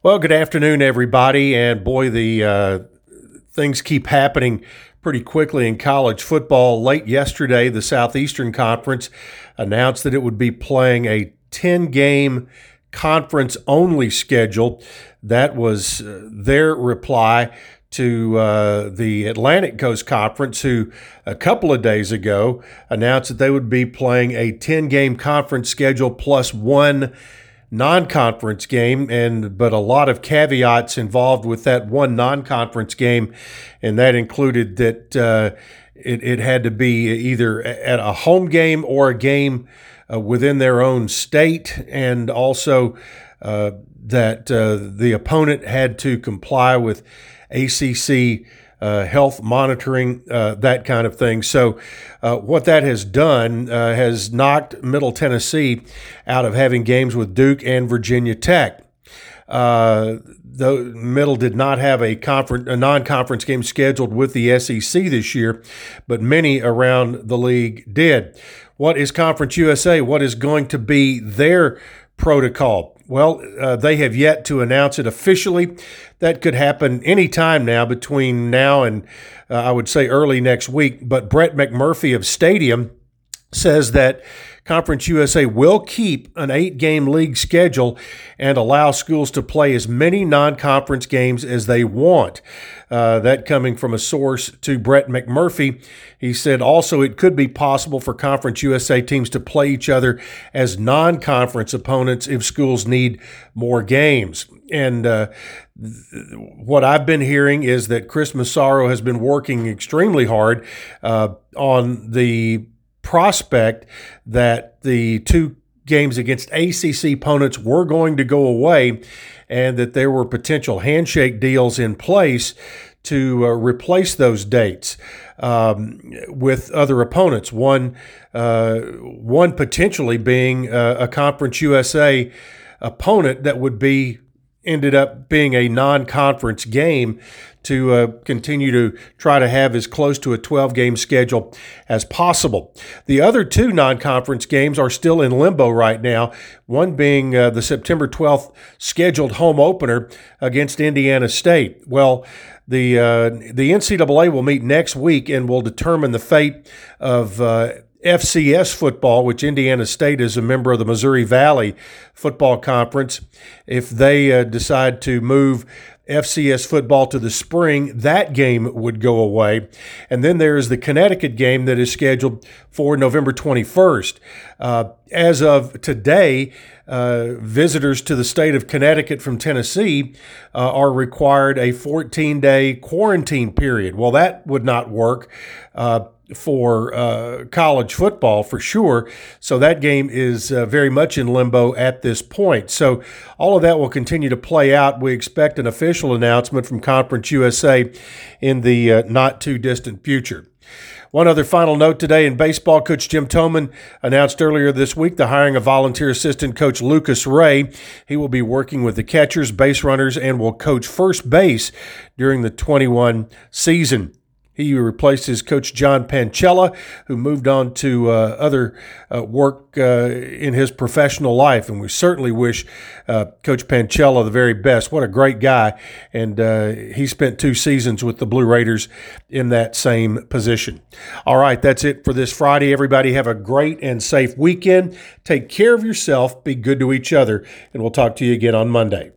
Well, good afternoon, everybody. And boy, the uh, things keep happening pretty quickly in college football. Late yesterday, the Southeastern Conference announced that it would be playing a 10 game conference only schedule. That was uh, their reply to uh, the Atlantic Coast Conference, who a couple of days ago announced that they would be playing a 10 game conference schedule plus one non-conference game and but a lot of caveats involved with that one non-conference game and that included that uh, it, it had to be either at a home game or a game uh, within their own state and also uh, that uh, the opponent had to comply with ACC uh, health monitoring, uh, that kind of thing. So, uh, what that has done uh, has knocked Middle Tennessee out of having games with Duke and Virginia Tech. Uh, the Middle did not have a conference, a non-conference game scheduled with the SEC this year, but many around the league did. What is Conference USA? What is going to be their protocol? Well, uh, they have yet to announce it officially. That could happen anytime now between now and uh, I would say early next week. But Brett McMurphy of Stadium says that Conference USA will keep an eight game league schedule and allow schools to play as many non conference games as they want. Uh, that coming from a source to Brett McMurphy. He said also it could be possible for Conference USA teams to play each other as non conference opponents if schools need more games. And uh, what I've been hearing is that Chris Massaro has been working extremely hard uh, on the prospect that the two games against ACC opponents were going to go away and that there were potential handshake deals in place to uh, replace those dates um, with other opponents. One, uh, one potentially being uh, a Conference USA opponent that would be ended up being a non-conference game to uh, continue to try to have as close to a 12 game schedule as possible. The other two non conference games are still in limbo right now, one being uh, the September 12th scheduled home opener against Indiana State. Well, the, uh, the NCAA will meet next week and will determine the fate of uh, FCS football, which Indiana State is a member of the Missouri Valley Football Conference, if they uh, decide to move FCS football to the spring, that game would go away. And then there is the Connecticut game that is scheduled for November 21st. Uh, as of today, uh, visitors to the state of Connecticut from Tennessee uh, are required a 14 day quarantine period. Well, that would not work uh, for uh, college football for sure. So that game is uh, very much in limbo at this point. So all of that will continue to play out. We expect an official announcement from Conference USA in the uh, not too distant future. One other final note today in baseball, Coach Jim Toman announced earlier this week the hiring of volunteer assistant coach Lucas Ray. He will be working with the catchers, base runners, and will coach first base during the 21 season. He replaced his coach John Pancella, who moved on to uh, other uh, work uh, in his professional life. And we certainly wish uh, Coach Pancella the very best. What a great guy. And uh, he spent two seasons with the Blue Raiders in that same position. All right, that's it for this Friday. Everybody have a great and safe weekend. Take care of yourself, be good to each other, and we'll talk to you again on Monday.